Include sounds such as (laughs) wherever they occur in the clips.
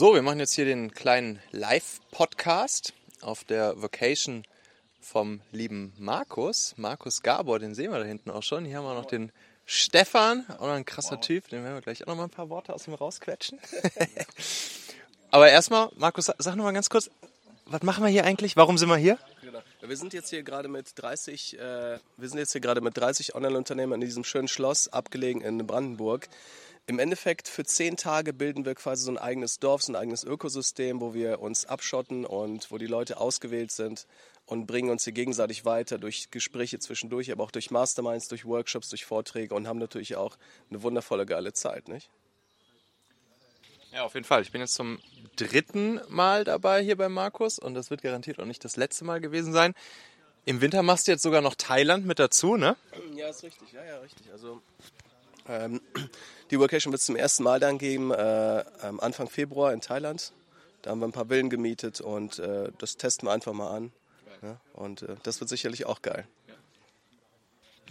So, wir machen jetzt hier den kleinen Live-Podcast auf der Vacation vom lieben Markus. Markus Gabor, den sehen wir da hinten auch schon. Hier haben wir noch den Stefan, auch noch ein krasser wow. Typ. Den werden wir gleich auch noch mal ein paar Worte aus ihm rausquetschen. (laughs) Aber erstmal, Markus, sag noch mal ganz kurz, was machen wir hier eigentlich? Warum sind wir hier? Genau. Wir sind jetzt hier gerade mit 30, äh, wir sind jetzt hier gerade mit 30 Online-Unternehmern in diesem schönen Schloss, abgelegen in Brandenburg. Im Endeffekt für zehn Tage bilden wir quasi so ein eigenes Dorf, so ein eigenes Ökosystem, wo wir uns abschotten und wo die Leute ausgewählt sind und bringen uns hier gegenseitig weiter durch Gespräche zwischendurch, aber auch durch Masterminds, durch Workshops, durch Vorträge und haben natürlich auch eine wundervolle, geile Zeit, nicht? Ja, auf jeden Fall. Ich bin jetzt zum dritten Mal dabei hier bei Markus und das wird garantiert auch nicht das letzte Mal gewesen sein. Im Winter machst du jetzt sogar noch Thailand mit dazu, ne? Ja, ist richtig. Ja, ja, richtig. Also ähm, die Workation wird es zum ersten Mal dann geben, äh, Anfang Februar in Thailand. Da haben wir ein paar Villen gemietet und äh, das testen wir einfach mal an. Ja? Und äh, das wird sicherlich auch geil.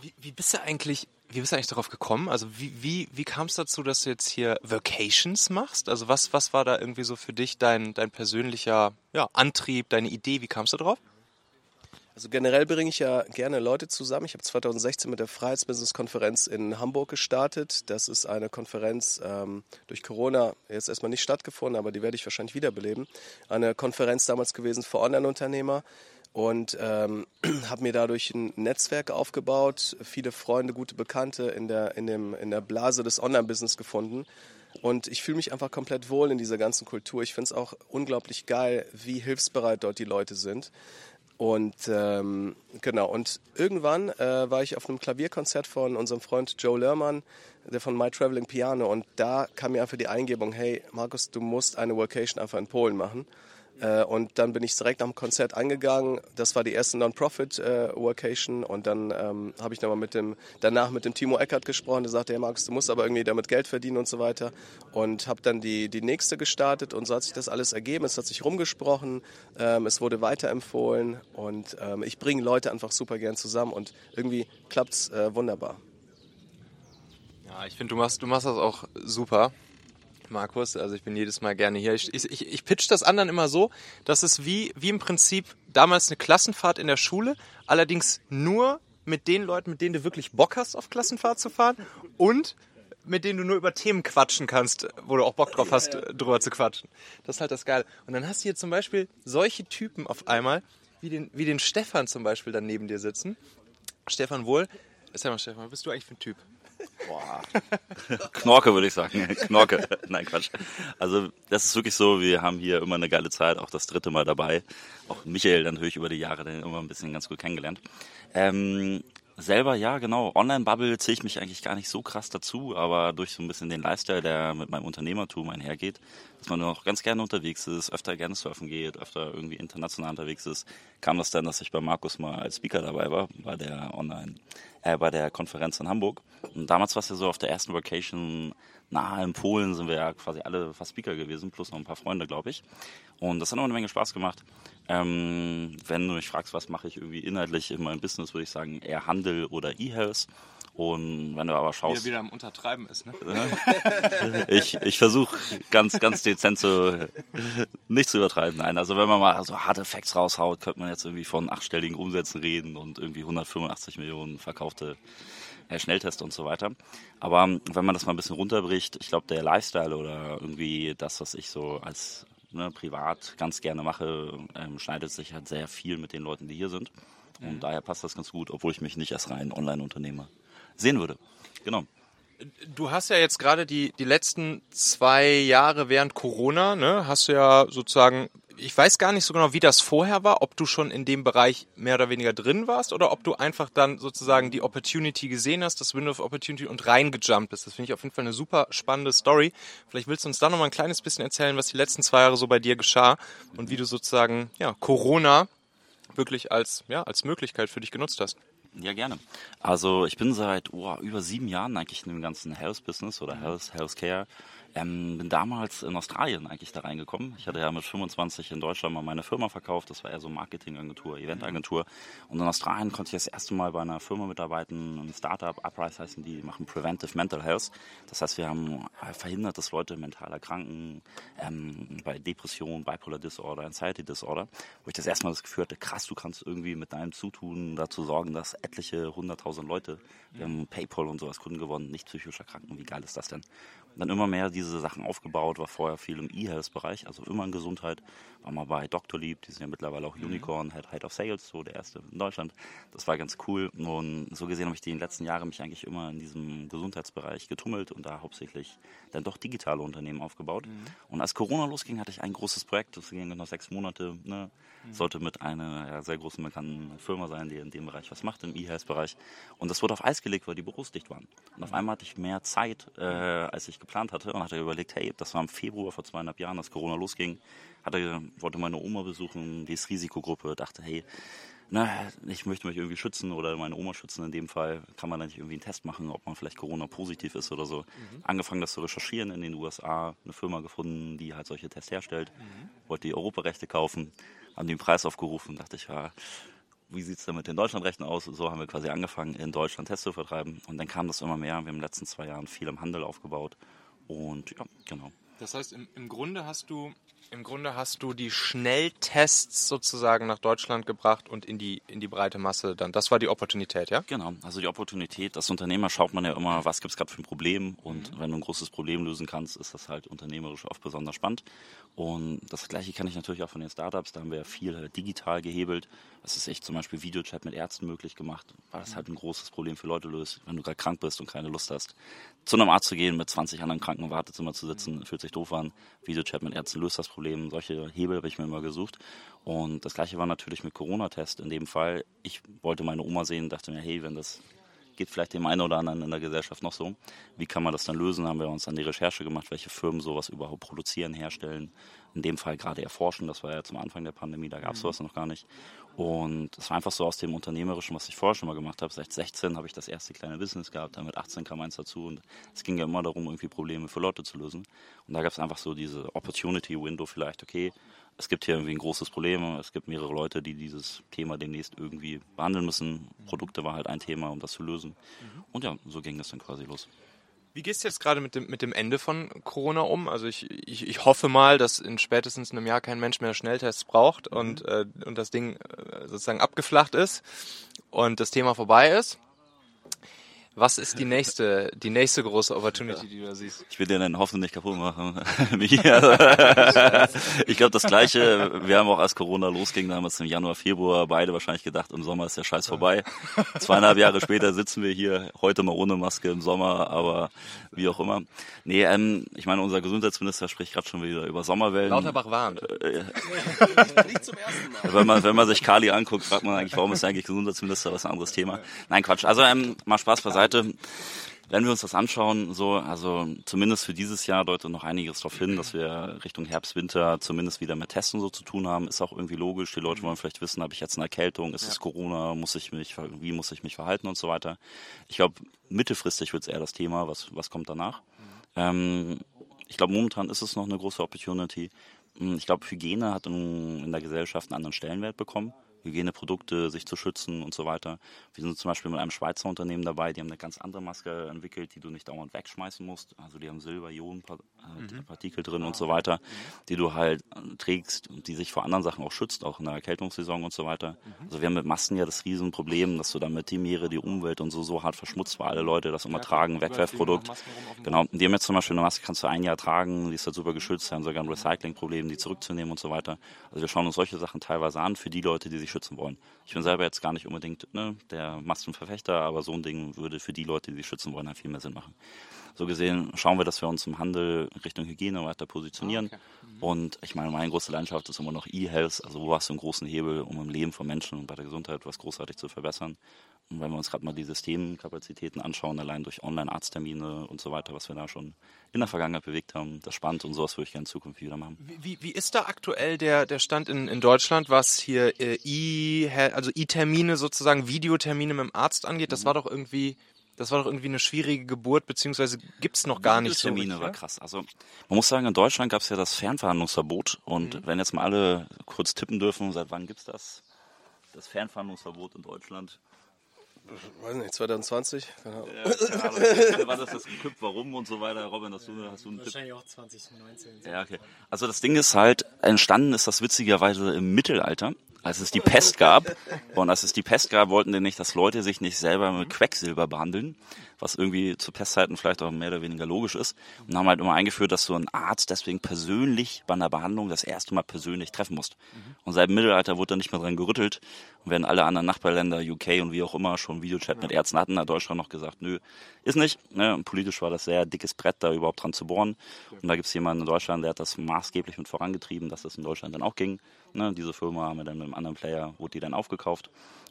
Wie, wie, bist du eigentlich, wie bist du eigentlich darauf gekommen? Also wie, wie, wie kam es dazu, dass du jetzt hier Vacations machst? Also was, was war da irgendwie so für dich dein, dein persönlicher ja, Antrieb, deine Idee? Wie kamst du drauf? Also generell bringe ich ja gerne Leute zusammen. Ich habe 2016 mit der Freiheitsbusiness-Konferenz in Hamburg gestartet. Das ist eine Konferenz ähm, durch Corona jetzt erstmal nicht stattgefunden, aber die werde ich wahrscheinlich wiederbeleben. Eine Konferenz damals gewesen für Online-Unternehmer und ähm, (clears throat) habe mir dadurch ein Netzwerk aufgebaut, viele Freunde, gute Bekannte in der, in dem, in der Blase des Online-Business gefunden. Und ich fühle mich einfach komplett wohl in dieser ganzen Kultur. Ich finde es auch unglaublich geil, wie hilfsbereit dort die Leute sind. Und ähm, genau, und irgendwann äh, war ich auf einem Klavierkonzert von unserem Freund Joe Lerman, der von My Traveling Piano. Und da kam mir einfach die Eingebung, hey Markus, du musst eine Workation einfach in Polen machen. Äh, und dann bin ich direkt dem Konzert angegangen. Das war die erste Non-Profit-Workation. Äh, und dann ähm, habe ich nochmal mit dem, danach mit dem Timo Eckert gesprochen. Der sagte, hey Markus, du musst aber irgendwie damit Geld verdienen und so weiter. Und habe dann die, die nächste gestartet. Und so hat sich das alles ergeben. Es hat sich rumgesprochen. Ähm, es wurde weiterempfohlen. Und ähm, ich bringe Leute einfach super gern zusammen. Und irgendwie klappt es äh, wunderbar. Ja, ich finde, du machst, du machst das auch super. Markus. Also ich bin jedes Mal gerne hier. Ich, ich, ich pitch das anderen immer so, dass es wie, wie im Prinzip damals eine Klassenfahrt in der Schule, allerdings nur mit den Leuten, mit denen du wirklich Bock hast, auf Klassenfahrt zu fahren und mit denen du nur über Themen quatschen kannst, wo du auch Bock drauf hast, drüber zu quatschen. Das ist halt das Geile. Und dann hast du hier zum Beispiel solche Typen auf einmal, wie den, wie den Stefan zum Beispiel dann neben dir sitzen. Stefan Wohl. Sag mal, Stefan, was bist du eigentlich für ein Typ? Boah. Knorke würde ich sagen. (laughs) Knorke. Nein, Quatsch. Also das ist wirklich so, wir haben hier immer eine geile Zeit, auch das dritte Mal dabei. Auch Michael dann höre ich über die Jahre dann immer ein bisschen ganz gut kennengelernt. Ähm, selber, ja, genau. Online-Bubble zähle ich mich eigentlich gar nicht so krass dazu, aber durch so ein bisschen den Lifestyle, der mit meinem Unternehmertum einhergeht, dass man auch ganz gerne unterwegs ist, öfter gerne surfen geht, öfter irgendwie international unterwegs ist, kam das dann, dass ich bei Markus mal als Speaker dabei war, bei der Online, äh, bei der Konferenz in Hamburg. Und damals war es ja so auf der ersten Vacation nahe in Polen sind wir ja quasi alle fast Speaker gewesen, plus noch ein paar Freunde, glaube ich. Und das hat auch eine Menge Spaß gemacht. Ähm, wenn du mich fragst, was mache ich irgendwie inhaltlich in meinem Business, würde ich sagen eher Handel oder E-Health. Und wenn du aber schaust. Wie wieder am Untertreiben ist, ne? ich ich versuche ganz, ganz dezent zu, nicht zu übertreiben. Nein, also wenn man mal so harte Facts raushaut, könnte man jetzt irgendwie von achtstelligen Umsätzen reden und irgendwie 185 Millionen verkaufte äh, Schnelltest und so weiter. Aber wenn man das mal ein bisschen runterbricht, ich glaube, der Lifestyle oder irgendwie das, was ich so als ne, privat ganz gerne mache, ähm, schneidet sich halt sehr viel mit den Leuten, die hier sind. Und mhm. daher passt das ganz gut, obwohl ich mich nicht als rein Online-Unternehmer sehen würde. Genau. Du hast ja jetzt gerade die, die letzten zwei Jahre während Corona, ne, hast du ja sozusagen ich weiß gar nicht so genau, wie das vorher war, ob du schon in dem Bereich mehr oder weniger drin warst oder ob du einfach dann sozusagen die Opportunity gesehen hast, das Window of Opportunity und reingejumpt bist. Das finde ich auf jeden Fall eine super spannende Story. Vielleicht willst du uns da noch mal ein kleines bisschen erzählen, was die letzten zwei Jahre so bei dir geschah und wie du sozusagen ja, Corona wirklich als, ja, als Möglichkeit für dich genutzt hast. Ja, gerne. Also ich bin seit oh, über sieben Jahren eigentlich in dem ganzen Health-Business oder Health, Healthcare. Ähm, bin damals in Australien eigentlich da reingekommen. Ich hatte ja mit 25 in Deutschland mal meine Firma verkauft. Das war eher so Marketingagentur, Eventagentur. Und in Australien konnte ich das erste Mal bei einer Firma mitarbeiten, ein Startup, Uprise heißen die, machen Preventive Mental Health. Das heißt, wir haben verhindert, dass Leute mental erkranken, ähm, bei Depression, Bipolar Disorder, Anxiety Disorder, wo ich das erste Mal das Gefühl hatte, krass, du kannst irgendwie mit deinem Zutun dazu sorgen, dass etliche hunderttausend Leute, wir haben PayPal und sowas Kunden gewonnen, nicht psychisch erkranken. Wie geil ist das denn? Dann immer mehr diese Sachen aufgebaut, war vorher viel im E-Health-Bereich, also immer in Gesundheit, war mal bei Dr. Lieb, die sind ja mittlerweile auch mhm. Unicorn, Head, Head of Sales, so der erste in Deutschland. Das war ganz cool und so gesehen habe ich die in den letzten Jahren mich eigentlich immer in diesem Gesundheitsbereich getummelt und da hauptsächlich dann doch digitale Unternehmen aufgebaut. Mhm. Und als Corona losging, hatte ich ein großes Projekt, das ging noch sechs Monate, ne? mhm. sollte mit einer ja, sehr großen bekannten Firma sein, die in dem Bereich was macht, im E-Health-Bereich. Und das wurde auf Eis gelegt, weil die Büros dicht waren. Und auf mhm. einmal hatte ich mehr Zeit, äh, als ich geplant hatte und hatte überlegt, hey, das war im Februar vor zweieinhalb Jahren, als Corona losging, hatte, wollte meine Oma besuchen, die ist Risikogruppe, dachte, hey, na, ich möchte mich irgendwie schützen oder meine Oma schützen. In dem Fall kann man da nicht irgendwie einen Test machen, ob man vielleicht Corona positiv ist oder so. Mhm. Angefangen, das zu recherchieren in den USA, eine Firma gefunden, die halt solche Tests herstellt. Mhm. Wollte die Europarechte kaufen, haben den Preis aufgerufen, dachte ich, ja, wie sieht es denn mit den Deutschlandrechten aus? So haben wir quasi angefangen, in Deutschland Tests zu vertreiben. Und dann kam das immer mehr. Wir haben in den letzten zwei Jahren viel im Handel aufgebaut. Und ja, genau. Das heißt, im, im Grunde hast du im Grunde hast du die Schnelltests sozusagen nach Deutschland gebracht und in die, in die breite Masse dann. Das war die Opportunität, ja? Genau, also die Opportunität. Als Unternehmer schaut man ja immer, was gibt es gerade für ein Problem. Und mhm. wenn du ein großes Problem lösen kannst, ist das halt unternehmerisch oft besonders spannend. Und das Gleiche kann ich natürlich auch von den Startups. Da haben wir ja viel halt digital gehebelt. Das ist echt zum Beispiel Videochat mit Ärzten möglich gemacht, weil das halt ein großes Problem für Leute löst, wenn du gerade krank bist und keine Lust hast, zu einem Arzt zu gehen, mit 20 anderen Kranken im Wartezimmer zu sitzen, fühlt sich doof an. Videochat mit Ärzten löst das Problem. Solche Hebel habe ich mir immer gesucht. Und das gleiche war natürlich mit Corona-Test. In dem Fall, ich wollte meine Oma sehen, dachte mir, hey, wenn das geht vielleicht dem einen oder anderen in der Gesellschaft noch so. Wie kann man das dann lösen? Haben wir uns an die Recherche gemacht, welche Firmen sowas überhaupt produzieren, herstellen. In dem Fall gerade erforschen. Das war ja zum Anfang der Pandemie, da gab es mhm. sowas noch gar nicht. Und es war einfach so aus dem Unternehmerischen, was ich vorher schon mal gemacht habe. Seit 16 habe ich das erste kleine Business gehabt, dann mit 18 kam eins dazu und es ging ja immer darum, irgendwie Probleme für Leute zu lösen. Und da gab es einfach so diese Opportunity Window vielleicht, okay, es gibt hier irgendwie ein großes Problem. Es gibt mehrere Leute, die dieses Thema demnächst irgendwie behandeln müssen. Produkte war halt ein Thema, um das zu lösen. Und ja, so ging das dann quasi los. Wie gehst du jetzt gerade mit dem, mit dem Ende von Corona um? Also ich, ich, ich hoffe mal, dass in spätestens einem Jahr kein Mensch mehr Schnelltests braucht und, äh, und das Ding äh, sozusagen abgeflacht ist und das Thema vorbei ist. Was ist die nächste, die nächste große Opportunity, die du da siehst? Ich will dir deine Hoffnung nicht kaputt machen. (laughs) ich glaube, das Gleiche, wir haben auch als Corona losging, damals im Januar, Februar, beide wahrscheinlich gedacht, im Sommer ist der Scheiß vorbei. Zweieinhalb Jahre später sitzen wir hier, heute mal ohne Maske im Sommer, aber wie auch immer. Nee, ähm, ich meine, unser Gesundheitsminister spricht gerade schon wieder über Sommerwellen. Lauterbach warnt. Äh, nicht zum ersten Mal. Wenn man, wenn man sich Kali anguckt, fragt man eigentlich, warum ist er eigentlich Gesundheitsminister? Das ist ein anderes Thema. Nein, Quatsch. Also ähm, mal Spaß beiseite. Seite, wenn wir uns das anschauen, so, also zumindest für dieses Jahr deutet noch einiges darauf hin, dass wir Richtung Herbst, Winter zumindest wieder mit Testen so zu tun haben. Ist auch irgendwie logisch. Die Leute wollen vielleicht wissen, habe ich jetzt eine Erkältung, ist ja. es Corona, muss ich mich, wie muss ich mich verhalten und so weiter. Ich glaube, mittelfristig wird es eher das Thema, was, was kommt danach. Mhm. Ähm, ich glaube, momentan ist es noch eine große Opportunity. Hm, ich glaube, Hygiene hat in, in der Gesellschaft einen anderen Stellenwert bekommen. Hygieneprodukte, sich zu schützen und so weiter. Wir sind zum Beispiel mit einem Schweizer Unternehmen dabei, die haben eine ganz andere Maske entwickelt, die du nicht dauernd wegschmeißen musst. Also die haben Silber-Ionen-Partikel mhm. drin und so weiter, die du halt äh, trägst und die sich vor anderen Sachen auch schützt, auch in der Erkältungssaison und so weiter. Mhm. Also wir haben mit Masken ja das Riesenproblem, dass du damit die Meere, die Umwelt und so so hart verschmutzt, weil alle Leute das immer tragen, Wegwerfprodukt. Genau. Die haben jetzt zum Beispiel eine Maske, kannst du ein Jahr tragen, die ist halt super geschützt, haben sogar ein Recyclingproblem, die zurückzunehmen und so weiter. Also wir schauen uns solche Sachen teilweise an für die Leute, die sich schützen wollen. Ich bin selber jetzt gar nicht unbedingt ne, der Maskenverfechter, aber so ein Ding würde für die Leute, die sich schützen wollen, halt viel mehr Sinn machen. So gesehen schauen wir, dass wir uns im Handel Richtung Hygiene weiter positionieren. Ah, okay. mhm. Und ich meine, meine große Leidenschaft ist immer noch E-Health, also wo hast du einen großen Hebel, um im Leben von Menschen und bei der Gesundheit was großartig zu verbessern. Und wenn wir uns gerade mal die Systemkapazitäten anschauen, allein durch Online-Arzttermine und so weiter, was wir da schon in der Vergangenheit bewegt haben, das spannend und sowas würde ich gerne in Zukunft wieder machen. Wie, wie ist da aktuell der, der Stand in, in Deutschland, was hier äh, E, also E-Termine sozusagen, Videotermine mit dem Arzt angeht? Das war doch irgendwie das war doch irgendwie eine schwierige Geburt, beziehungsweise gibt es noch gar nicht so. Termine war krass. Also man muss sagen, in Deutschland gab es ja das Fernverhandlungsverbot und mhm. wenn jetzt mal alle kurz tippen dürfen, seit wann gibt es das? Das Fernverhandlungsverbot in Deutschland. Weiß nicht, 2020? Genau. Ja, war das das gekippt, warum und so weiter? Robin, hast du, hast du einen Wahrscheinlich Tipp? auch 2019. Ja, okay. Also das Ding ist halt, entstanden ist das witzigerweise im Mittelalter als es die Pest gab. Und als es die Pest gab, wollten die nicht, dass Leute sich nicht selber mit Quecksilber behandeln, was irgendwie zu Pestzeiten vielleicht auch mehr oder weniger logisch ist. Und haben halt immer eingeführt, dass du einen Arzt deswegen persönlich bei einer Behandlung das erste Mal persönlich treffen musst. Und seit dem Mittelalter wurde da nicht mehr dran gerüttelt. Und während alle anderen Nachbarländer, UK und wie auch immer, schon Videochat mit Ärzten hatten, hat Deutschland noch gesagt, nö, ist nicht. Ne? Und politisch war das sehr dickes Brett, da überhaupt dran zu bohren. Und da gibt es jemanden in Deutschland, der hat das maßgeblich mit vorangetrieben, dass das in Deutschland dann auch ging. Ne? Diese Firma haben wir dann mit einem anderen Player, wurde die dann aufgekauft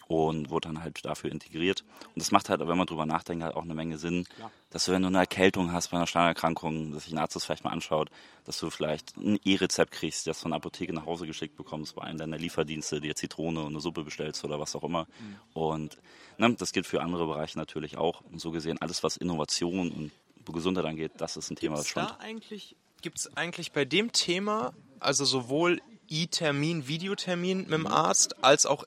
und wurde dann halt dafür integriert. Und das macht halt, wenn man drüber nachdenkt, halt auch eine Menge Sinn, Klar. dass du, wenn du eine Erkältung hast bei einer Standerkrankung, dass sich ein Arzt das vielleicht mal anschaut, dass du vielleicht ein E-Rezept kriegst, das von der Apotheke nach Hause geschickt bekommst, bei einem deiner Lieferdienste, dir Zitrone und eine Suppe bestellst oder was auch immer. Mhm. Und ne, das gilt für andere Bereiche natürlich auch. Und so gesehen, alles, was Innovation und Gesundheit angeht, das ist ein Thema, Gibt's das schon. Eigentlich, Gibt es eigentlich bei dem Thema, also sowohl E-Termin, Videotermin mit dem Arzt, als auch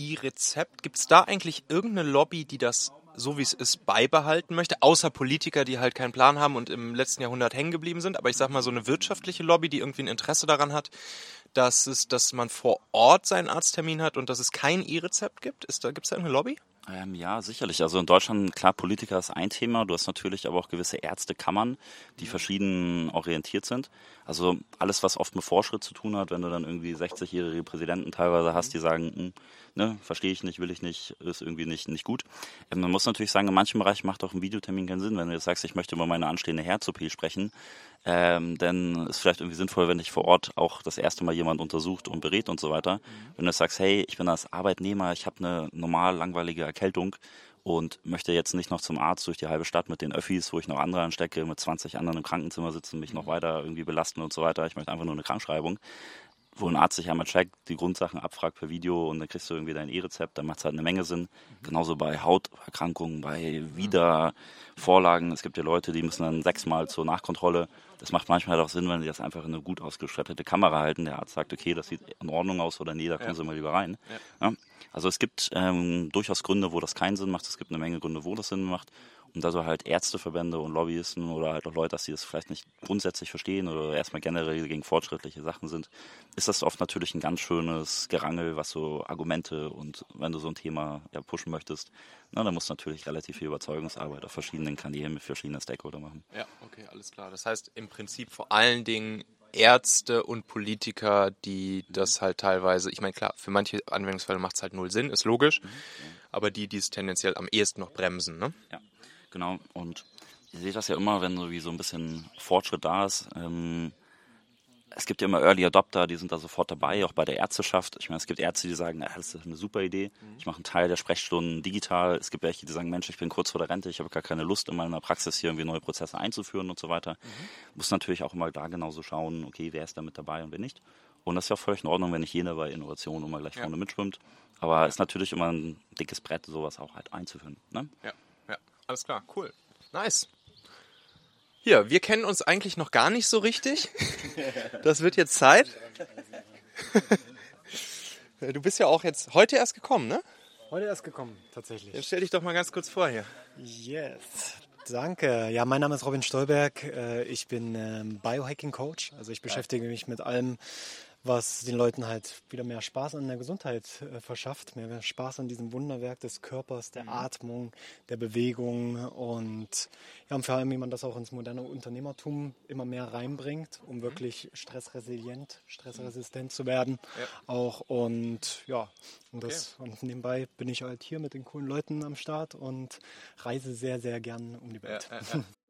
E-Rezept. Gibt es da eigentlich irgendeine Lobby, die das so wie es ist beibehalten möchte, außer Politiker, die halt keinen Plan haben und im letzten Jahrhundert hängen geblieben sind. Aber ich sag mal so eine wirtschaftliche Lobby, die irgendwie ein Interesse daran hat, dass es, dass man vor Ort seinen Arzttermin hat und dass es kein E-Rezept gibt. Ist da gibt es da eine Lobby? Ähm, ja, sicherlich. Also in Deutschland, klar, Politiker ist ein Thema. Du hast natürlich aber auch gewisse Ärztekammern, die verschieden orientiert sind. Also alles, was oft mit Vorschritt zu tun hat, wenn du dann irgendwie 60-jährige Präsidenten teilweise hast, die sagen, hm, ne, verstehe ich nicht, will ich nicht, ist irgendwie nicht, nicht gut. Ähm, man muss natürlich sagen, in manchen Bereichen macht auch ein Videotermin keinen Sinn. Wenn du jetzt sagst, ich möchte über meine anstehende Herz-OP sprechen, ähm, dann ist vielleicht irgendwie sinnvoll, wenn dich vor Ort auch das erste Mal jemand untersucht und berät und so weiter. Mhm. Wenn du sagst, hey, ich bin als Arbeitnehmer, ich habe eine normal langweilige Erkältung und möchte jetzt nicht noch zum Arzt durch die halbe Stadt mit den Öffis, wo ich noch andere anstecke, mit 20 anderen im Krankenzimmer sitzen, mich noch mhm. weiter irgendwie belasten und so weiter. Ich möchte einfach nur eine Krankschreibung wo ein Arzt sich einmal checkt, die Grundsachen abfragt per Video und dann kriegst du irgendwie dein E-Rezept, dann macht es halt eine Menge Sinn. Mhm. Genauso bei Hauterkrankungen, bei Wiedervorlagen. Es gibt ja Leute, die müssen dann sechsmal zur Nachkontrolle. Das macht manchmal halt auch Sinn, wenn sie das einfach in eine gut ausgestattete Kamera halten. Der Arzt sagt, okay, das sieht in Ordnung aus oder nee, da kommen ja. Sie mal lieber rein. Ja. Ja? Also es gibt ähm, durchaus Gründe, wo das keinen Sinn macht. Es gibt eine Menge Gründe, wo das Sinn macht. Und da so halt Ärzteverbände und Lobbyisten oder halt auch Leute, dass die das vielleicht nicht grundsätzlich verstehen oder erstmal generell gegen fortschrittliche Sachen sind, ist das oft natürlich ein ganz schönes Gerangel, was so Argumente und wenn du so ein Thema ja, pushen möchtest, na, dann musst du natürlich relativ viel Überzeugungsarbeit auf verschiedenen Kanälen mit verschiedenen Stakeholder machen. Ja, okay, alles klar. Das heißt im Prinzip vor allen Dingen Ärzte und Politiker, die das halt teilweise, ich meine klar, für manche Anwendungsfälle macht es halt null Sinn, ist logisch, mhm, ja. aber die, die es tendenziell am ehesten noch bremsen, ne? Ja, genau. Und ihr seht das ja immer, wenn so wie so ein bisschen Fortschritt da ist. Ähm, es gibt ja immer Early Adopter, die sind da sofort dabei, auch bei der Ärzteschaft. Ich meine, es gibt Ärzte, die sagen, na, das ist eine super Idee. Ich mache einen Teil der Sprechstunden digital. Es gibt welche, die sagen, Mensch, ich bin kurz vor der Rente, ich habe gar keine Lust, in meiner Praxis hier irgendwie neue Prozesse einzuführen und so weiter. Mhm. Muss natürlich auch immer da genauso schauen, okay, wer ist da mit dabei und wer nicht. Und das ist ja völlig in Ordnung, wenn nicht jeder bei Innovation immer gleich ja. vorne mitschwimmt. Aber es ist natürlich immer ein dickes Brett, sowas auch halt einzuführen. Ne? Ja, ja, alles klar, cool. Nice. Hier, wir kennen uns eigentlich noch gar nicht so richtig. Das wird jetzt Zeit. (laughs) Du bist ja auch jetzt heute erst gekommen, ne? Heute erst gekommen, tatsächlich. Jetzt stell dich doch mal ganz kurz vor hier. Yes. Danke. Ja, mein Name ist Robin Stolberg. Äh, ich bin ähm, Biohacking Coach. Also ich beschäftige mich mit allem, was den Leuten halt wieder mehr Spaß an der Gesundheit äh, verschafft, mehr Spaß an diesem Wunderwerk des Körpers, der mhm. Atmung, der Bewegung und ja, und vor allem, wie man das auch ins moderne Unternehmertum immer mehr reinbringt, um mhm. wirklich stressresilient, stressresistent zu werden. Ja. Auch und ja, und, das, okay. und nebenbei bin ich halt hier mit den coolen Leuten am Start und reise sehr, sehr gern um die Welt. Ja, (laughs)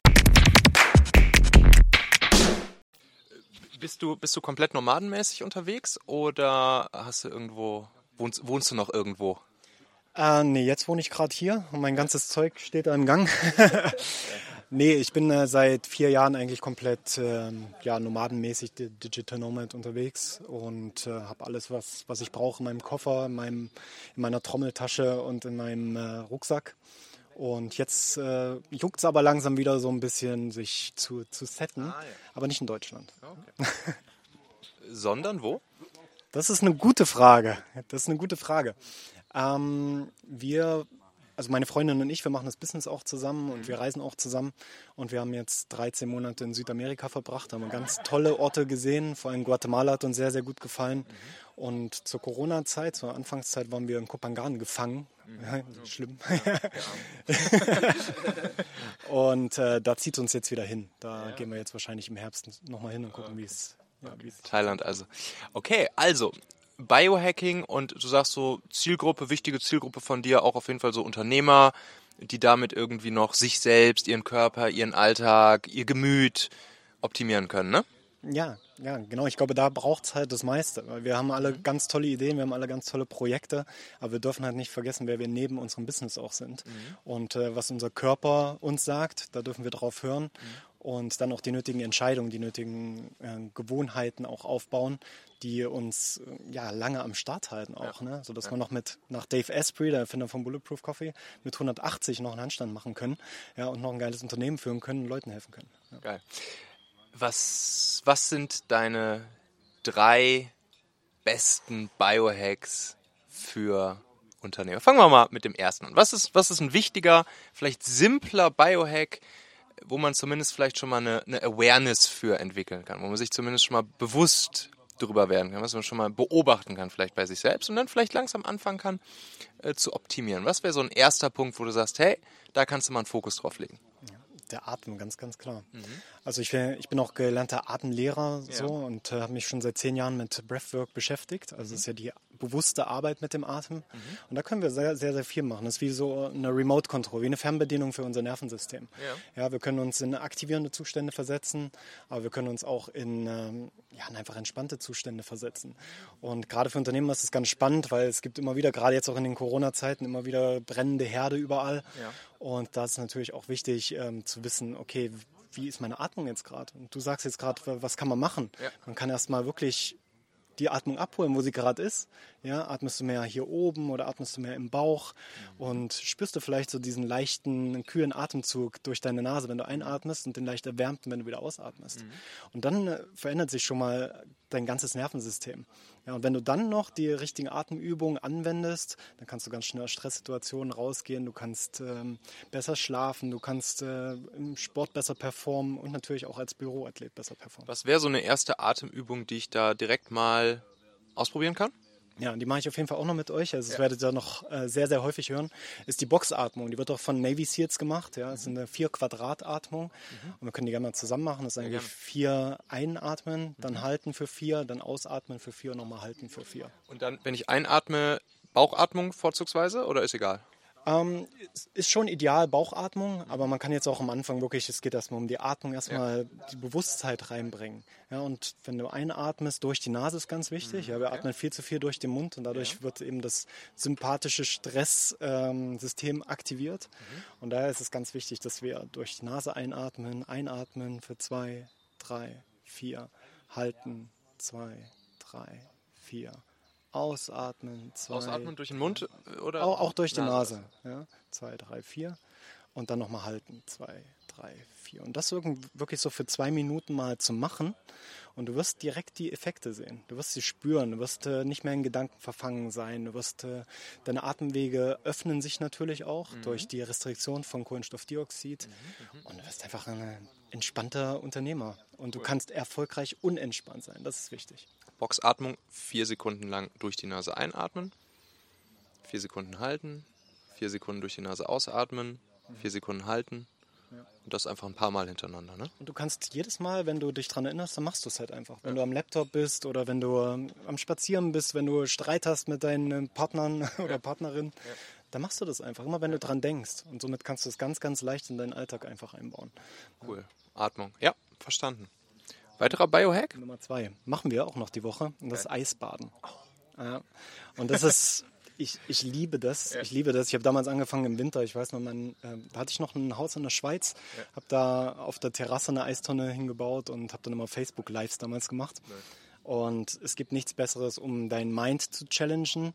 Bist du, bist du komplett nomadenmäßig unterwegs oder hast du irgendwo, wohnst, wohnst du noch irgendwo? Äh, nee, jetzt wohne ich gerade hier und mein ganzes Zeug steht da im Gang. (laughs) nee, ich bin äh, seit vier Jahren eigentlich komplett äh, ja, nomadenmäßig Digital Nomad unterwegs und äh, habe alles, was, was ich brauche in meinem Koffer, in, meinem, in meiner Trommeltasche und in meinem äh, Rucksack. Und jetzt äh, juckt es aber langsam wieder so ein bisschen, sich zu, zu setten, ah, ja. aber nicht in Deutschland. Okay. (laughs) Sondern wo? Das ist eine gute Frage. Das ist eine gute Frage. Ähm, wir, also meine Freundin und ich, wir machen das Business auch zusammen und wir reisen auch zusammen. Und wir haben jetzt 13 Monate in Südamerika verbracht, haben ganz tolle Orte gesehen. Vor allem Guatemala hat uns sehr, sehr gut gefallen. Mhm. Und zur Corona-Zeit, zur Anfangszeit, waren wir in Kopangan gefangen. Mhm. Ja, schlimm. Ja, (laughs) und äh, da zieht uns jetzt wieder hin. Da ja. gehen wir jetzt wahrscheinlich im Herbst nochmal hin und gucken, wie es. Okay. Thailand also. Okay, also Biohacking und du sagst so Zielgruppe, wichtige Zielgruppe von dir, auch auf jeden Fall so Unternehmer, die damit irgendwie noch sich selbst, ihren Körper, ihren Alltag, ihr Gemüt optimieren können, ne? Ja, ja, genau. Ich glaube, da braucht es halt das meiste. Wir haben alle mhm. ganz tolle Ideen, wir haben alle ganz tolle Projekte, aber wir dürfen halt nicht vergessen, wer wir neben unserem Business auch sind. Mhm. Und äh, was unser Körper uns sagt, da dürfen wir drauf hören. Mhm. Und dann auch die nötigen Entscheidungen, die nötigen äh, Gewohnheiten auch aufbauen, die uns äh, ja lange am Start halten auch, ja. ne? sodass ja. wir noch mit nach Dave Asprey, der Erfinder von Bulletproof Coffee, mit 180 noch einen Handstand machen können, ja und noch ein geiles Unternehmen führen können, und Leuten helfen können. Ja. Geil. Was, was sind deine drei besten Biohacks für Unternehmer? Fangen wir mal mit dem ersten an. Was ist, was ist ein wichtiger, vielleicht simpler Biohack, wo man zumindest vielleicht schon mal eine, eine Awareness für entwickeln kann, wo man sich zumindest schon mal bewusst drüber werden kann, was man schon mal beobachten kann, vielleicht bei sich selbst und dann vielleicht langsam anfangen kann äh, zu optimieren. Was wäre so ein erster Punkt, wo du sagst, hey, da kannst du mal einen Fokus drauf legen? der Atem, ganz, ganz klar. Mhm. Also ich, ich, bin auch gelernter Atemlehrer so ja. und äh, habe mich schon seit zehn Jahren mit Breathwork beschäftigt. Also es mhm. ist ja die bewusste Arbeit mit dem Atem. Mhm. Und da können wir sehr, sehr, sehr viel machen. Das ist wie so eine Remote Control, wie eine Fernbedienung für unser Nervensystem. Ja. ja wir können uns in aktivierende Zustände versetzen, aber wir können uns auch in, ähm, ja, in einfach entspannte Zustände versetzen. Und gerade für Unternehmen ist es ganz spannend, weil es gibt immer wieder, gerade jetzt auch in den Corona-Zeiten, immer wieder brennende Herde überall. Ja. Und da ist natürlich auch wichtig ähm, zu wissen, okay, wie ist meine Atmung jetzt gerade? Und du sagst jetzt gerade, was kann man machen? Ja. Man kann erstmal wirklich die Atmung abholen, wo sie gerade ist. Ja, atmest du mehr hier oben oder atmest du mehr im Bauch mhm. und spürst du vielleicht so diesen leichten, kühlen Atemzug durch deine Nase, wenn du einatmest und den leicht erwärmten, wenn du wieder ausatmest. Mhm. Und dann äh, verändert sich schon mal dein ganzes Nervensystem. Ja, und wenn du dann noch die richtigen Atemübungen anwendest, dann kannst du ganz schnell aus Stresssituationen rausgehen, du kannst ähm, besser schlafen, du kannst äh, im Sport besser performen und natürlich auch als Büroathlet besser performen. Was wäre so eine erste Atemübung, die ich da direkt mal ausprobieren kann? Ja, die mache ich auf jeden Fall auch noch mit euch. Also, das ja. werdet ihr noch äh, sehr, sehr häufig hören. Ist die Boxatmung. Die wird auch von Navy Seals gemacht. Ja, das ist eine vier Quadrat-Atmung. Mhm. Und wir können die gerne mal zusammen machen. Das ist eigentlich ja, vier einatmen, dann mhm. halten für vier, dann ausatmen für vier und nochmal halten für vier. Und dann, wenn ich einatme, Bauchatmung vorzugsweise oder ist egal? Ähm, ist schon ideal Bauchatmung, aber man kann jetzt auch am Anfang wirklich, es geht erstmal um die Atmung, erstmal ja. die Bewusstheit reinbringen. Ja, und wenn du einatmest, durch die Nase ist ganz wichtig. Mhm. Ja, wir atmen viel zu viel durch den Mund und dadurch ja. wird eben das sympathische Stresssystem ähm, aktiviert. Mhm. Und daher ist es ganz wichtig, dass wir durch die Nase einatmen, einatmen für zwei, drei, vier, halten, zwei, drei, vier, Ausatmen. Zwei, Ausatmen durch den Mund äh, oder? Auch, auch durch die Nase. Ja. Zwei, drei, vier. Und dann nochmal halten. Zwei, drei, vier. Und das wirklich so für zwei Minuten mal zu machen. Und du wirst direkt die Effekte sehen. Du wirst sie spüren. Du wirst äh, nicht mehr in Gedanken verfangen sein. Du wirst, äh, deine Atemwege öffnen sich natürlich auch mhm. durch die Restriktion von Kohlenstoffdioxid. Mhm, mhm. und du wirst einfach ein entspannter Unternehmer. Und du cool. kannst erfolgreich unentspannt sein. Das ist wichtig. Boxatmung, vier Sekunden lang durch die Nase einatmen, vier Sekunden halten, vier Sekunden durch die Nase ausatmen, vier Sekunden halten. Und das einfach ein paar Mal hintereinander. Ne? Und du kannst jedes Mal, wenn du dich daran erinnerst, dann machst du es halt einfach. Wenn ja. du am Laptop bist oder wenn du am Spazieren bist, wenn du Streit hast mit deinen Partnern (laughs) oder Partnerin, ja. dann machst du das einfach. Immer wenn du dran denkst. Und somit kannst du es ganz, ganz leicht in deinen Alltag einfach einbauen. Cool. Atmung. Ja, verstanden. Weiterer Biohack? Nummer zwei. Machen wir auch noch die Woche. Und das ist Eisbaden. Ja. Und das ist, (laughs) ich, ich liebe das. Ich liebe das. Ich habe damals angefangen im Winter. Ich weiß noch, mein, äh, da hatte ich noch ein Haus in der Schweiz. Habe da auf der Terrasse eine Eistonne hingebaut und habe dann immer Facebook Lives damals gemacht. Und es gibt nichts Besseres, um dein Mind zu challengen, mhm.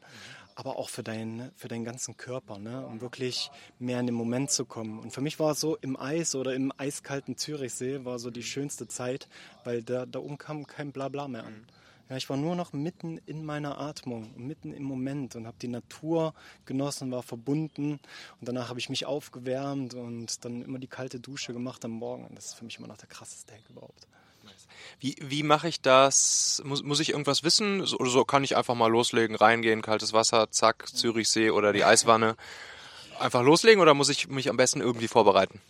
Aber auch für, dein, für deinen ganzen Körper, ne? um wirklich mehr in den Moment zu kommen. Und für mich war es so, im Eis oder im eiskalten Zürichsee war so die schönste Zeit, weil da, da oben kam kein Blabla mehr an. Mhm. Ja, ich war nur noch mitten in meiner Atmung, mitten im Moment und habe die Natur genossen, war verbunden. Und danach habe ich mich aufgewärmt und dann immer die kalte Dusche gemacht am Morgen. Und das ist für mich immer noch der krasseste Hack überhaupt. Wie, wie mache ich das? Muss, muss ich irgendwas wissen? So, oder so kann ich einfach mal loslegen, reingehen, kaltes Wasser, zack, Zürichsee oder die Eiswanne. Einfach loslegen oder muss ich mich am besten irgendwie vorbereiten?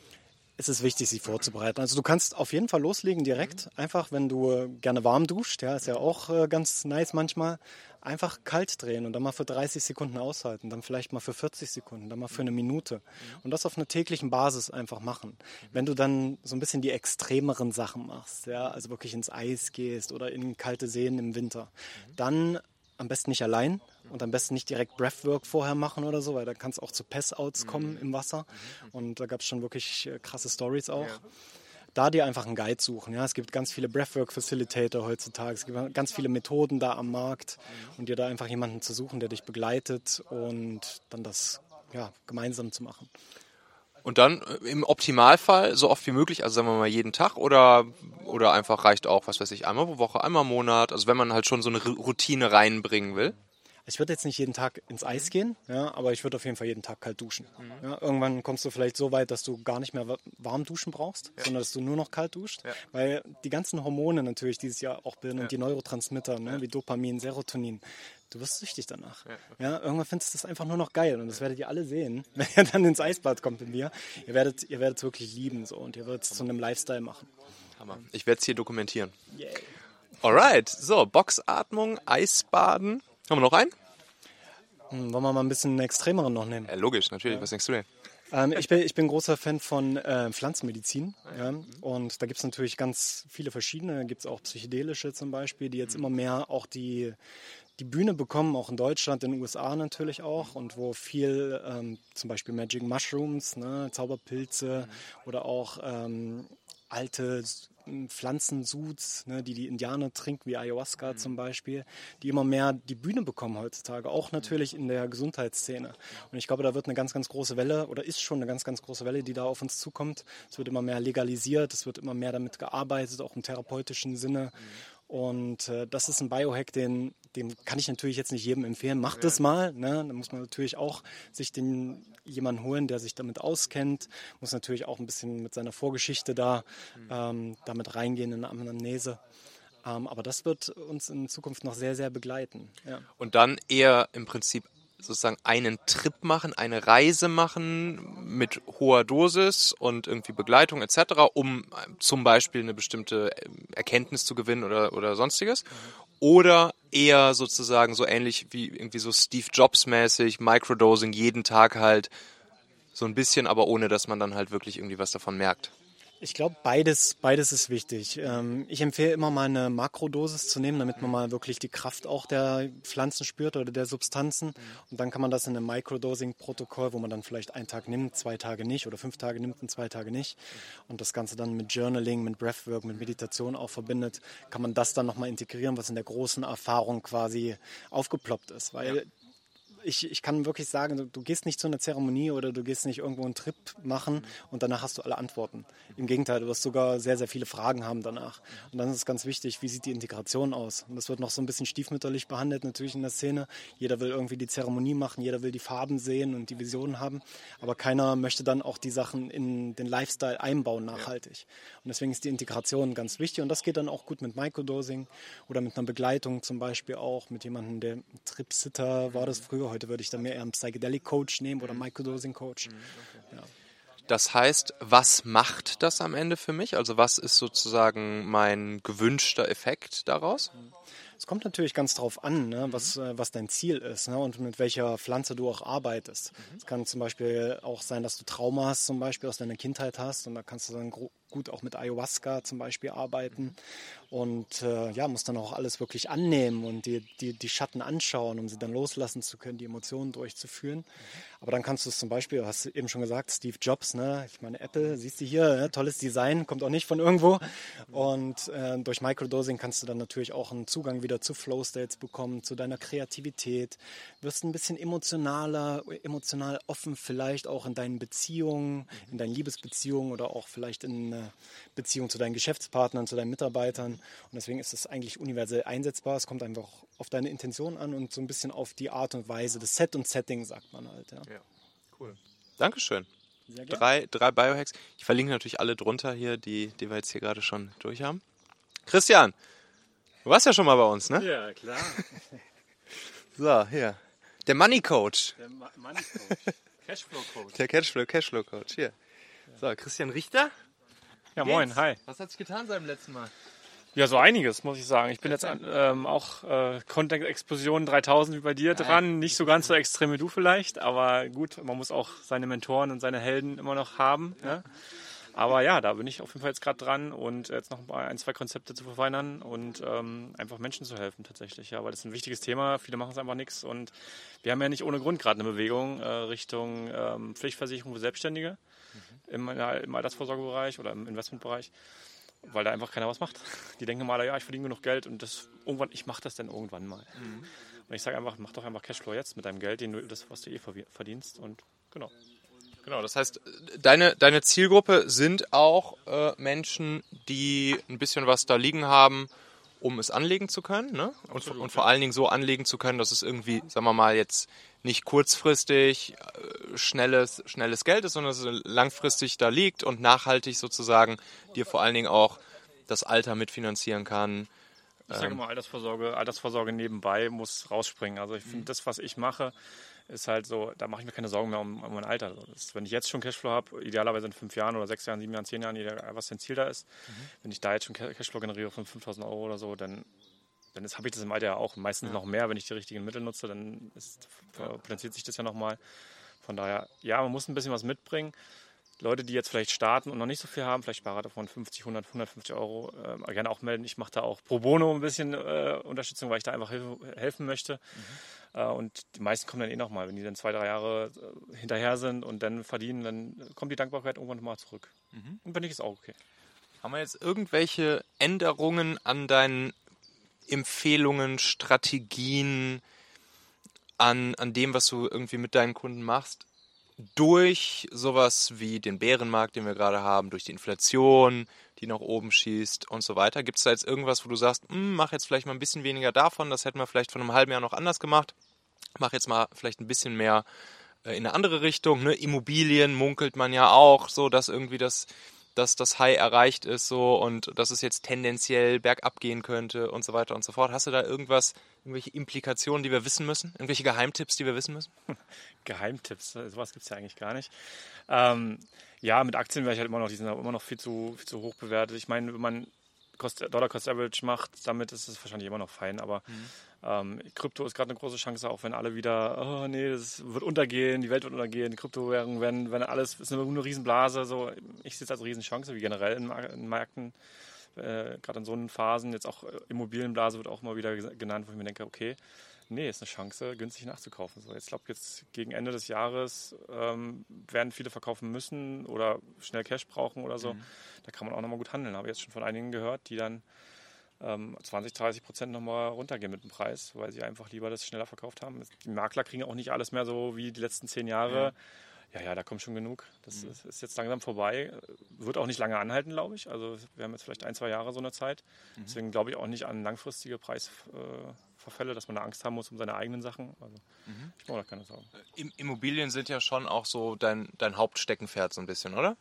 Es ist wichtig, sich vorzubereiten. Also du kannst auf jeden Fall loslegen direkt. Einfach, wenn du gerne warm duscht, ja, ist ja auch äh, ganz nice manchmal. Einfach kalt drehen und dann mal für 30 Sekunden aushalten, dann vielleicht mal für 40 Sekunden, dann mal für eine Minute. Und das auf einer täglichen Basis einfach machen. Wenn du dann so ein bisschen die extremeren Sachen machst, ja, also wirklich ins Eis gehst oder in kalte Seen im Winter, dann am besten nicht allein und am besten nicht direkt Breathwork vorher machen oder so, weil da kann es auch zu Pass-Outs mhm. kommen im Wasser. Mhm. Und da gab es schon wirklich äh, krasse Stories auch. Ja. Da dir einfach einen Guide suchen. Ja, es gibt ganz viele Breathwork Facilitator heutzutage. Es gibt ganz viele Methoden da am Markt mhm. und dir da einfach jemanden zu suchen, der dich begleitet und dann das ja, gemeinsam zu machen. Und dann äh, im Optimalfall so oft wie möglich, also sagen wir mal jeden Tag oder, oder einfach reicht auch, was weiß ich, einmal pro Woche, einmal im Monat. Also wenn man halt schon so eine Routine reinbringen will. Ich würde jetzt nicht jeden Tag ins Eis gehen, ja, aber ich würde auf jeden Fall jeden Tag kalt duschen. Mhm. Ja, irgendwann kommst du vielleicht so weit, dass du gar nicht mehr warm duschen brauchst, ja. sondern dass du nur noch kalt duscht. Weil die ganzen Hormone natürlich dieses Jahr auch bilden und die Neurotransmitter, ne, wie Dopamin, Serotonin, du wirst süchtig danach. Ja, irgendwann findest du das einfach nur noch geil und das werdet ihr alle sehen, (laughs) wenn ihr dann ins Eisbad kommt mit mir. Ihr werdet, ihr werdet es wirklich lieben so und ihr werdet es zu einem Lifestyle machen. Hammer. Ich werde es hier dokumentieren. Yeah. Alright, so Boxatmung, Eisbaden. Haben wir noch einen? Hm, wollen wir mal ein bisschen einen extremeren noch nehmen? Ja, logisch, natürlich. Ja. Was denkst du denn? Ähm, ich, bin, ich bin großer Fan von äh, Pflanzenmedizin. Ja. Und da gibt es natürlich ganz viele verschiedene. Da gibt es auch psychedelische zum Beispiel, die jetzt mhm. immer mehr auch die, die Bühne bekommen, auch in Deutschland, in den USA natürlich auch. Und wo viel ähm, zum Beispiel Magic Mushrooms, ne, Zauberpilze mhm. oder auch ähm, alte Pflanzensuits, ne, die die Indianer trinken, wie Ayahuasca mhm. zum Beispiel, die immer mehr die Bühne bekommen heutzutage, auch natürlich in der Gesundheitsszene. Und ich glaube, da wird eine ganz, ganz große Welle oder ist schon eine ganz, ganz große Welle, die da auf uns zukommt. Es wird immer mehr legalisiert, es wird immer mehr damit gearbeitet, auch im therapeutischen Sinne. Mhm. Und äh, das ist ein Biohack, den, den kann ich natürlich jetzt nicht jedem empfehlen. Macht ja. das mal. Ne? Da muss man natürlich auch sich den jemanden holen, der sich damit auskennt. Muss natürlich auch ein bisschen mit seiner Vorgeschichte da mhm. ähm, damit reingehen in eine Anamnese. Ähm, aber das wird uns in Zukunft noch sehr, sehr begleiten. Ja. Und dann eher im Prinzip sozusagen einen Trip machen, eine Reise machen mit hoher Dosis und irgendwie Begleitung etc., um zum Beispiel eine bestimmte Erkenntnis zu gewinnen oder, oder sonstiges. Oder eher sozusagen so ähnlich wie irgendwie so Steve Jobs mäßig, Microdosing jeden Tag halt so ein bisschen, aber ohne dass man dann halt wirklich irgendwie was davon merkt. Ich glaube, beides, beides ist wichtig. Ähm, ich empfehle immer mal eine Makrodosis zu nehmen, damit man mal wirklich die Kraft auch der Pflanzen spürt oder der Substanzen. Und dann kann man das in einem Microdosing-Protokoll, wo man dann vielleicht einen Tag nimmt, zwei Tage nicht oder fünf Tage nimmt und zwei Tage nicht. Und das Ganze dann mit Journaling, mit Breathwork, mit Meditation auch verbindet, kann man das dann nochmal integrieren, was in der großen Erfahrung quasi aufgeploppt ist. Weil ich, ich kann wirklich sagen, du, du, gehst nicht zu einer Zeremonie oder du gehst nicht irgendwo einen Trip machen und danach hast du alle Antworten. Im Gegenteil, du wirst sogar sehr, sehr viele Fragen haben danach. Und dann ist es ganz wichtig, wie sieht die Integration aus? Und das wird noch so ein bisschen stiefmütterlich behandelt natürlich in der Szene. Jeder will irgendwie die Zeremonie machen, jeder will die Farben sehen und die Visionen haben, aber keiner möchte dann auch die Sachen in den Lifestyle einbauen nachhaltig. Und deswegen ist die Integration ganz wichtig und das geht dann auch gut mit Microdosing oder mit einer Begleitung zum Beispiel auch, mit jemandem, der Tripsitter war das früher, Heute würde ich dann mehr eher einen Psychedelic Coach nehmen oder Microdosing Coach. Ja. Das heißt, was macht das am Ende für mich? Also was ist sozusagen mein gewünschter Effekt daraus? Es kommt natürlich ganz drauf an, ne, was, äh, was dein Ziel ist ne, und mit welcher Pflanze du auch arbeitest. Es kann zum Beispiel auch sein, dass du Traumas zum Beispiel aus deiner Kindheit hast und da kannst du dann gut auch mit Ayahuasca zum Beispiel arbeiten und äh, ja, muss dann auch alles wirklich annehmen und die, die, die Schatten anschauen, um sie dann loslassen zu können, die Emotionen durchzuführen. Aber dann kannst du es zum Beispiel, du hast eben schon gesagt, Steve Jobs, ne? ich meine Apple, siehst du hier, ne? tolles Design, kommt auch nicht von irgendwo. Und äh, durch Microdosing kannst du dann natürlich auch einen Zugang wieder zu Flow States bekommen, zu deiner Kreativität, wirst ein bisschen emotionaler, emotional offen, vielleicht auch in deinen Beziehungen, in deinen Liebesbeziehungen oder auch vielleicht in Beziehung zu deinen Geschäftspartnern, zu deinen Mitarbeitern. Und deswegen ist es eigentlich universell einsetzbar. Es kommt einfach auf deine Intention an und so ein bisschen auf die Art und Weise, das Set und Setting, sagt man halt. Ja, ja cool. Dankeschön. Drei, drei Biohacks. Ich verlinke natürlich alle drunter hier, die, die wir jetzt hier gerade schon durch haben. Christian, du warst ja schon mal bei uns, ne? Ja, klar. (laughs) so, hier. Der Money Coach. Der Ma Money Coach. (laughs) Cashflow Coach. Der Cashflow, Cashflow Coach, hier. So, Christian Richter. Ja, moin, hi. Was hat sich getan seit dem letzten Mal? Ja, so einiges, muss ich sagen. Ich bin jetzt ähm, auch äh, Content Explosion 3000 wie bei dir dran. Nicht so ganz so extrem wie du vielleicht, aber gut, man muss auch seine Mentoren und seine Helden immer noch haben. Ja. Aber ja, da bin ich auf jeden Fall jetzt gerade dran und jetzt noch ein, zwei Konzepte zu verfeinern und ähm, einfach Menschen zu helfen tatsächlich. Ja, weil das ist ein wichtiges Thema. Viele machen es einfach nichts und wir haben ja nicht ohne Grund gerade eine Bewegung äh, Richtung ähm, Pflichtversicherung für Selbstständige. Im, im Altersvorsorgebereich oder im Investmentbereich weil da einfach keiner was macht. Die denken mal, ja, ich verdiene genug Geld und das irgendwann, ich mache das dann irgendwann mal. Mhm. Und ich sage einfach, mach doch einfach Cashflow jetzt mit deinem Geld, den du, das, was du eh verdienst und genau. Genau, das heißt, deine, deine Zielgruppe sind auch äh, Menschen, die ein bisschen was da liegen haben, um es anlegen zu können. Ne? Und, Absolut, und vor ja. allen Dingen so anlegen zu können, dass es irgendwie, sagen wir mal, jetzt nicht kurzfristig äh, schnelles, schnelles Geld ist, sondern dass es langfristig da liegt und nachhaltig sozusagen dir vor allen Dingen auch das Alter mitfinanzieren kann. Ich sage ähm, mal, Altersvorsorge, Altersvorsorge nebenbei muss rausspringen. Also ich finde, mhm. das, was ich mache, ist halt so, da mache ich mir keine Sorgen mehr um, um mein Alter. Das, wenn ich jetzt schon Cashflow habe, idealerweise in fünf Jahren oder sechs Jahren, sieben Jahren, zehn Jahren, was dein Ziel da ist, mhm. wenn ich da jetzt schon Cashflow generiere von 5000 Euro oder so, dann, dann habe ich das im Alter ja auch. Meistens ja. noch mehr, wenn ich die richtigen Mittel nutze, dann ist, potenziert sich das ja nochmal. Von daher, ja, man muss ein bisschen was mitbringen. Leute, die jetzt vielleicht starten und noch nicht so viel haben, vielleicht Sparer davon 50, 100, 150 Euro, äh, gerne auch melden. Ich mache da auch pro bono ein bisschen äh, Unterstützung, weil ich da einfach helfen möchte. Mhm. Äh, und die meisten kommen dann eh nochmal. Wenn die dann zwei, drei Jahre äh, hinterher sind und dann verdienen, dann kommt die Dankbarkeit irgendwann mal zurück. Mhm. Und wenn nicht, ist auch okay. Haben wir jetzt irgendwelche Änderungen an deinen Empfehlungen, Strategien, an, an dem, was du irgendwie mit deinen Kunden machst, durch sowas wie den Bärenmarkt, den wir gerade haben, durch die Inflation, die nach oben schießt und so weiter? Gibt es da jetzt irgendwas, wo du sagst, hm, mach jetzt vielleicht mal ein bisschen weniger davon, das hätten wir vielleicht vor einem halben Jahr noch anders gemacht? Mach jetzt mal vielleicht ein bisschen mehr äh, in eine andere Richtung. Ne? Immobilien munkelt man ja auch, so dass irgendwie das, dass das High erreicht ist so und dass es jetzt tendenziell bergab gehen könnte und so weiter und so fort. Hast du da irgendwas, irgendwelche Implikationen, die wir wissen müssen? Irgendwelche Geheimtipps, die wir wissen müssen? (laughs) Geheimtipps, sowas gibt es ja eigentlich gar nicht. Ähm, ja, mit Aktien wäre ich halt immer noch, die sind immer noch viel zu, viel zu hoch bewertet. Ich meine, wenn man Cost, Dollar Cost Average macht, damit ist es wahrscheinlich immer noch fein. Aber Mhm. ähm, Krypto ist gerade eine große Chance, auch wenn alle wieder, oh nee, das wird untergehen, die Welt wird untergehen, die Kryptowährungen werden, wenn alles ist eine, eine Riesenblase. So, ich sehe es als Riesenchance, wie generell in, in Märkten. Äh, gerade in so einen Phasen, jetzt auch äh, Immobilienblase wird auch mal wieder genannt, wo ich mir denke, okay, nee, ist eine Chance, günstig nachzukaufen. So, jetzt glaube jetzt gegen Ende des Jahres ähm, werden viele verkaufen müssen oder schnell Cash brauchen oder so. Da kann man auch nochmal gut handeln. Habe jetzt schon von einigen gehört, die dann ähm, 20, 30 Prozent nochmal runtergehen mit dem Preis, weil sie einfach lieber das schneller verkauft haben. Die Makler kriegen auch nicht alles mehr so wie die letzten zehn Jahre. Ja, ja, da kommt schon genug. Das ist, ist jetzt langsam vorbei. Wird auch nicht lange anhalten, glaube ich. Also wir haben jetzt vielleicht ein, zwei Jahre so eine Zeit. Deswegen glaube ich auch nicht an langfristige Preisverfälle, dass man da Angst haben muss um seine eigenen Sachen. Also ich mache da keine Sorgen. Im- Immobilien sind ja schon auch so dein, dein Hauptsteckenpferd so ein bisschen, oder?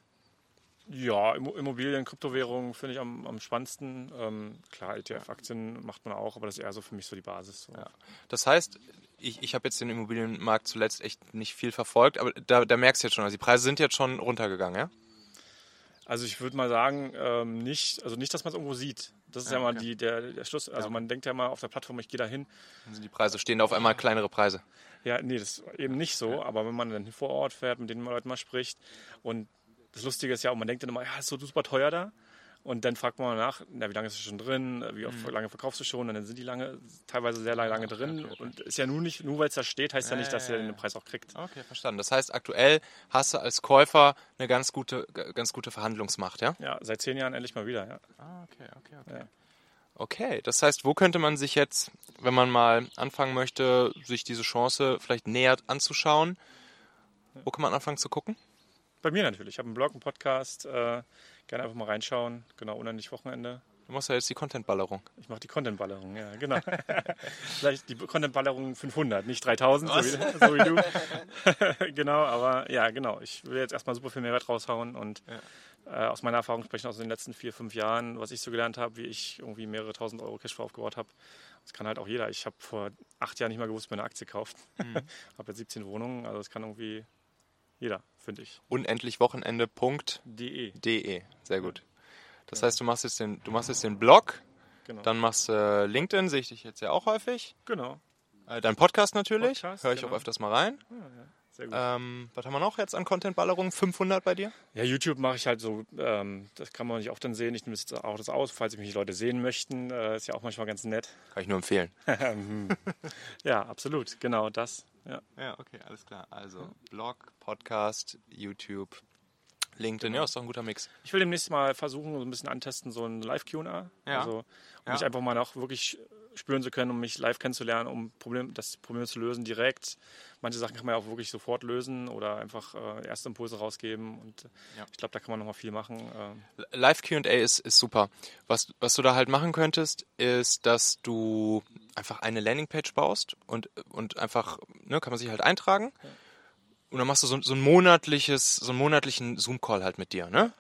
Ja, Immo- Immobilien, Kryptowährungen finde ich am, am spannendsten. Ähm, klar, ETF-Aktien macht man auch, aber das ist eher so für mich so die Basis. So. Ja. Das heißt, ich, ich habe jetzt den Immobilienmarkt zuletzt echt nicht viel verfolgt, aber da, da merkst du jetzt schon, also die Preise sind jetzt schon runtergegangen, ja? Also ich würde mal sagen, ähm, nicht, also nicht, dass man es irgendwo sieht. Das ist ja, Ja, mal okay. die, der, der Schluss. Also man denkt ja mal auf der Plattform, ich gehe da hin. Sind die Preise stehen da auf einmal kleinere Preise. Ja, nee, das ist eben nicht so. Aber wenn man dann vor Ort fährt, mit den Leuten mal spricht und das Lustige ist ja auch, man denkt dann immer, ja, ist so super teuer da. Und dann fragt man nach, na, wie lange ist es schon drin, wie oft, lange verkaufst du schon? Und dann sind die lange, teilweise sehr lange, lange drin. Und ist ja nur nicht, nur weil es da steht, heißt ja, Ja, nicht, dass er ja. den Preis auch kriegt. Okay, verstanden. Das heißt, aktuell hast du als Käufer eine ganz gute, ganz gute Verhandlungsmacht, ja? Ja, seit zehn Jahren endlich mal wieder, ja. Ah, okay, okay, okay. Ja. Okay, das heißt, wo könnte man sich jetzt, wenn man mal anfangen möchte, sich diese Chance vielleicht näher anzuschauen, wo kann man anfangen zu gucken? Bei mir natürlich. Ich habe einen Blog, einen Podcast. Äh, gerne einfach mal reinschauen. Genau, unendlich Wochenende. Du machst ja jetzt die Content-Ballerung. Ich mache die Content-Ballerung, ja, genau. (laughs) Vielleicht die Content-Ballerung 500, nicht 3000, so wie, so wie du. (laughs) genau, aber ja, genau. Ich will jetzt erstmal super viel Mehrwert raushauen und äh, aus meiner Erfahrung sprechen aus den letzten vier, fünf Jahren, was ich so gelernt habe, wie ich irgendwie mehrere tausend Euro Cashflow aufgebaut habe. Das kann halt auch jeder. Ich habe vor acht Jahren nicht mal gewusst, wie man eine Aktie kauft. (laughs) habe jetzt 17 Wohnungen, also das kann irgendwie jeder, finde ich. Unendlichwochenende.de. De, Sehr gut. Das heißt, du machst jetzt den, du machst jetzt den Blog, genau. dann machst du äh, LinkedIn, sehe ich dich jetzt ja auch häufig. genau. Äh, dein Podcast natürlich, höre ich genau. auch öfters mal rein. Sehr gut. Ähm, was haben wir noch jetzt an Content-Ballerung? 500 bei dir? Ja, YouTube mache ich halt so, ähm, das kann man nicht oft dann sehen. Ich nehme jetzt auch das aus, falls mich die Leute sehen möchten. Äh, ist ja auch manchmal ganz nett. Kann ich nur empfehlen. (laughs) Ja, absolut, genau das. Ja. Ja, okay, alles klar. Also Blog, Podcast, YouTube, LinkedIn, ja, ist doch ein guter Mix. Ich will demnächst mal versuchen, so ein bisschen antesten, so ein Live-QA. Ja. Also, um Ja. mich einfach mal auch wirklich spüren zu können, um mich live kennenzulernen, um Problem, das Problem zu lösen direkt. Manche Sachen kann man ja auch wirklich sofort lösen oder einfach äh, erste Impulse rausgeben. Und äh, Ja. ich glaube, da kann man noch mal viel machen. Ähm, Live QA ist, ist super. Was, was du da halt machen könntest, ist, dass du einfach eine Landingpage baust und, und einfach, ne, kann man sich halt eintragen. Und dann machst du so, so ein monatliches, so einen monatlichen Zoom-Call halt mit dir, ne?